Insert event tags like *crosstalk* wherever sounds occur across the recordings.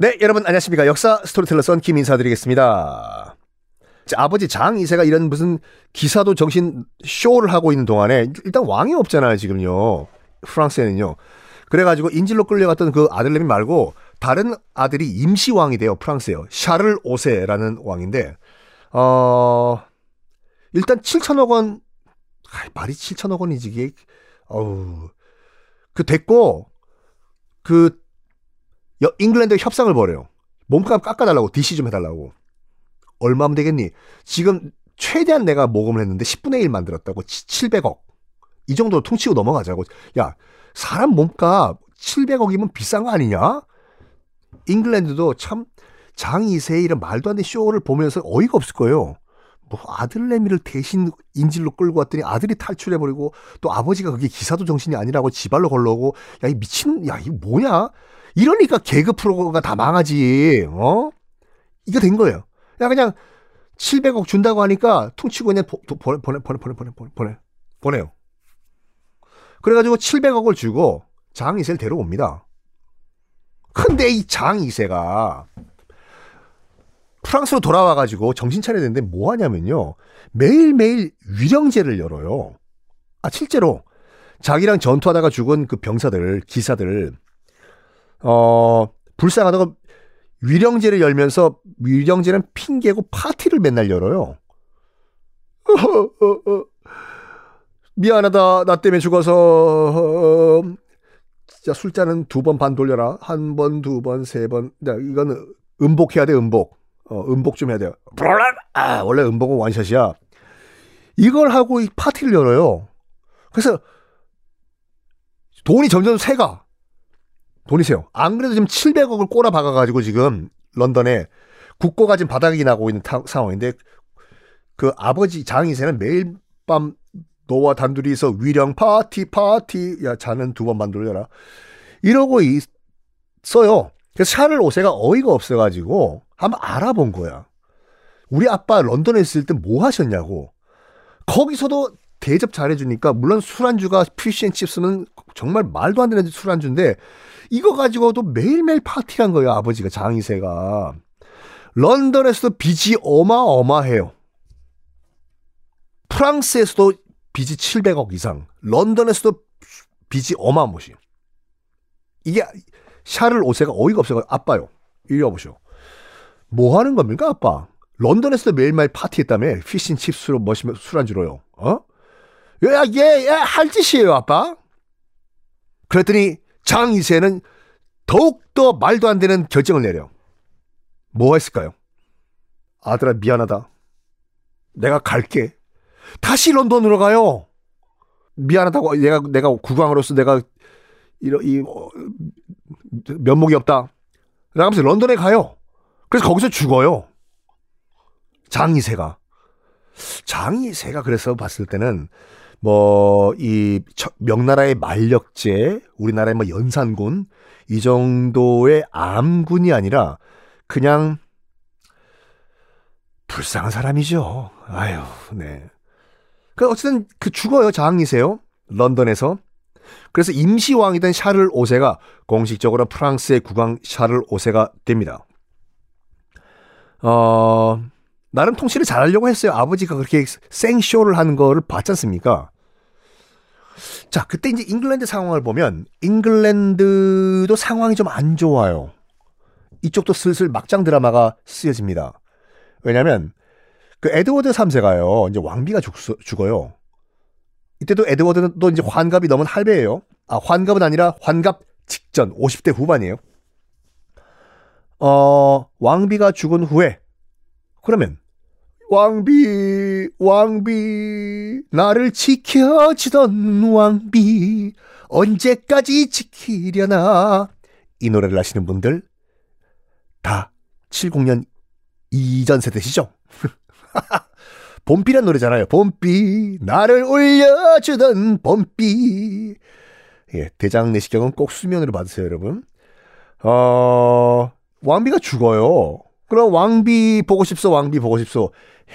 네, 여러분 안녕하십니까. 역사 스토리텔러 썬킴 인사드리겠습니다. 아버지 장 2세가 이런 무슨 기사도 정신 쇼를 하고 있는 동안에 일단 왕이 없잖아요, 지금요. 프랑스에는요. 그래가지고 인질로 끌려갔던 그 아들내미 말고 다른 아들이 임시왕이 돼요, 프랑스에요. 샤를 5세라는 왕인데, 어, 일단 7천억 원, 아, 말이 7천억 원이지, 이게, 어우, 그 됐고, 그 잉글랜드 협상을 벌여요. 몸값 깎아달라고 DC 좀 해달라고. 얼마면 되겠니? 지금 최대한 내가 모금을 했는데 10분의 1 만들었다고 700억. 이 정도로 퉁치고 넘어가자고. 야 사람 몸값 700억이면 비싼 거 아니냐? 잉글랜드도 참 장이세 이런 말도 안 되는 쇼를 보면서 어이가 없을 거예요. 뭐 아들내미를 대신 인질로 끌고 왔더니 아들이 탈출해버리고 또 아버지가 그게 기사도 정신이 아니라고 지발로 걸러오고 야 이 미친 야 이거 뭐냐 이러니까 개그 프로가 다 망하지. 어? 이거 된 거예요. 야 그냥 700억 준다고 하니까 퉁치고 그냥 보, 보내 보내 보내 보내 보내 보내 보내 보내요. 그래가지고 700억을 주고 장 2세를 데려옵니다. 근데 이장 2세가 프랑스로 돌아와가지고 정신 차려야 되는데 뭐 하냐면요. 매일매일 위령제를 열어요. 아, 실제로 자기랑 전투하다가 죽은 그 병사들, 기사들, 어, 불쌍하다고 위령제를 열면서 위령제는 핑계고 파티를 맨날 열어요. *laughs* 미안하다. 나 때문에 죽어서 진짜 술잔은 두 번 반 돌려라. 한 번, 두 번, 세 번. 이거는 음복해야 돼, 음복. 어, 음복 좀 해야 돼요. 아, 원래 음복은 원샷이야. 이걸 하고 이 파티를 열어요. 그래서 돈이 점점 새가. 돈이 세요. 안 그래도 지금 700억을 꼬라 박아가지고 지금 런던에 국고가 지금 바닥이 나고 있는 타, 상황인데 그 아버지 장이세는 매일 밤 너와 단둘이서 위령 파티 파티 야 자는 두 번만 돌려라 이러고 있어요. 그래서 샤를 오세가 어이가 없어가지고 한번 알아본 거야. 우리 아빠 런던에 있을 때 뭐 하셨냐고. 거기서도 대접 잘해주니까 물론 술안주가 피쉬앤칩스는 정말 말도 안 되는 술안주인데 이거 가지고도 매일매일 파티한 거예요 아버지가 장이세가. 런던에서도 빚이 어마어마해요. 프랑스에서도 빚이 700억 이상. 런던에서도 빚이 어마무시. 이게 샤를 오세가 어이가 없어요. 아빠요. 이리 와보시오. 뭐 하는 겁니까 아빠? 런던에서도 매일매일 파티했다며? 피쉬앤칩스로 머시면 술안주로요. 어? 야, 얘, 얘, 할 짓이에요, 아빠. 그랬더니 장 2세는 더욱더 말도 안 되는 결정을 내려. 뭐 했을까요? 아들아, 미안하다. 내가 갈게. 다시 런던으로 가요. 미안하다고 내가 내가 국왕으로서 내가 이런 이 어, 면목이 없다. 라면서 런던에 가요. 그래서 거기서 죽어요. 장이세가. 장이세가 그래서 봤을 때는 뭐 이 명나라의 만력제, 우리나라의 뭐 연산군 이 정도의 암군이 아니라 그냥 불쌍한 사람이죠. 아유, 네. 그 어쨌든 그 죽어요. 장이세요. 런던에서. 그래서 임시왕이던 샤를 5세가 공식적으로 프랑스의 국왕 샤를 5세가 됩니다. 어, 나름 통치를 잘하려고 했어요. 아버지가 그렇게 생쇼를 하는 거를 봤지 않습니까? 자, 그때 이제 잉글랜드 상황을 보면 잉글랜드도 상황이 좀 안 좋아요. 이쪽도 슬슬 막장 드라마가 쓰여집니다. 왜냐면 그 에드워드 3세가요. 이제 왕비가 죽, 죽어요. 이때도 에드워드는 또 이제 환갑이 넘은 할배예요. 아, 환갑은 아니라 환갑 직전 50대 후반이에요. 어, 왕비가 죽은 후에 그러면 왕비 왕비 나를 지켜주던 왕비 언제까지 지키려나 이 노래를 아시는 분들 다 70년 이전 세대시죠? *laughs* 봄비란 노래잖아요. 봄비 나를 올려주던 봄비 예, 대장 내시경은 꼭 수면으로 받으세요, 여러분. 어, 왕비가 죽어요. 그럼 왕비 보고 싶소, 왕비 보고 싶소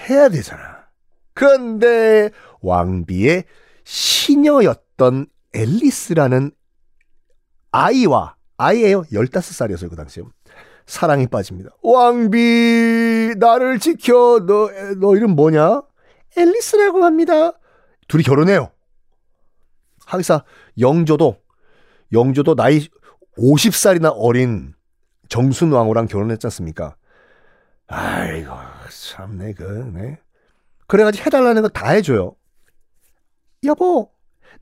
해야 되잖아. 그런데 왕비의 시녀였던 앨리스라는 아이와 아이예요. 15살이었어요, 그 당시에. 사랑에 빠집니다. 왕비, 나를 지켜. 너, 너 이름 뭐냐? 앨리스라고 합니다. 둘이 결혼해요. 하기사 영조도, 영조도 나이 50살이나 어린 정순왕후랑 결혼했지 않습니까? 아이고, 참네, 그, 네. 그래가지고 해달라는 거 다 해줘요. 여보,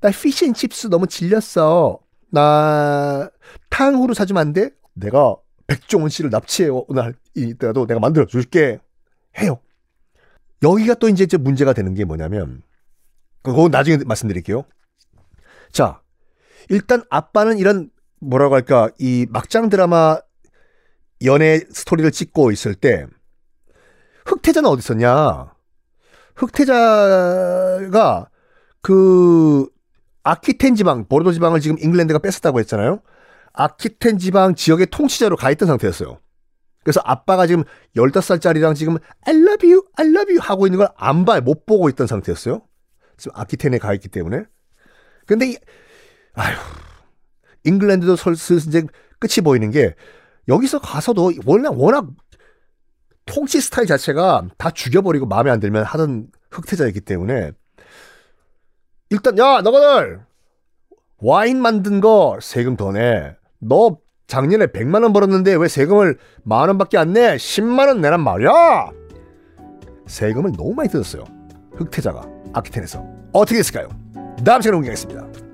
나 피쉬앤칩스 너무 질렸어. 나 탕후루 사주면 안 돼? 내가 백종원 씨를 납치해 오늘 이때라도 내가 만들어 줄게 해요. 여기가 또 이제 문제가 되는 게 뭐냐면 그거 나중에 말씀드릴게요. 자, 일단 아빠는 이런 뭐라고 할까 이 막장 드라마 연애 스토리를 찍고 있을 때 흑태자는 어디 있었냐? 흑태자가 그 아키텐 지방, 보르도 지방을 지금 잉글랜드가 뺐었다고 했잖아요. 아키텐 지방 지역의 통치자로 가 있던 상태였어요. 그래서 아빠가 지금 15살짜리랑 지금 I love you, I love you 하고 있는 걸 안 봐, 못 보고 있던 상태였어요. 지금 아키텐에 가 있기 때문에. 근데, 이, 아휴, 잉글랜드도 슬슬 이제 끝이 보이는 게 여기서 가서도 워낙, 워낙 통치 스타일 자체가 다 죽여버리고 마음에 안 들면 하던 흑태자이기 때문에 일단, 야, 너희들! 와인 만든 거 세금 더 내. 너 작년에 100만 원 벌었는데 왜 세금을 만 원밖에 안 내? 10만 원 내란 말이야. 세금을 너무 많이 뜯었어요. 흑태자가 아키텐에서 어떻게 됐을까요? 다음 시간에 공개하겠습니다.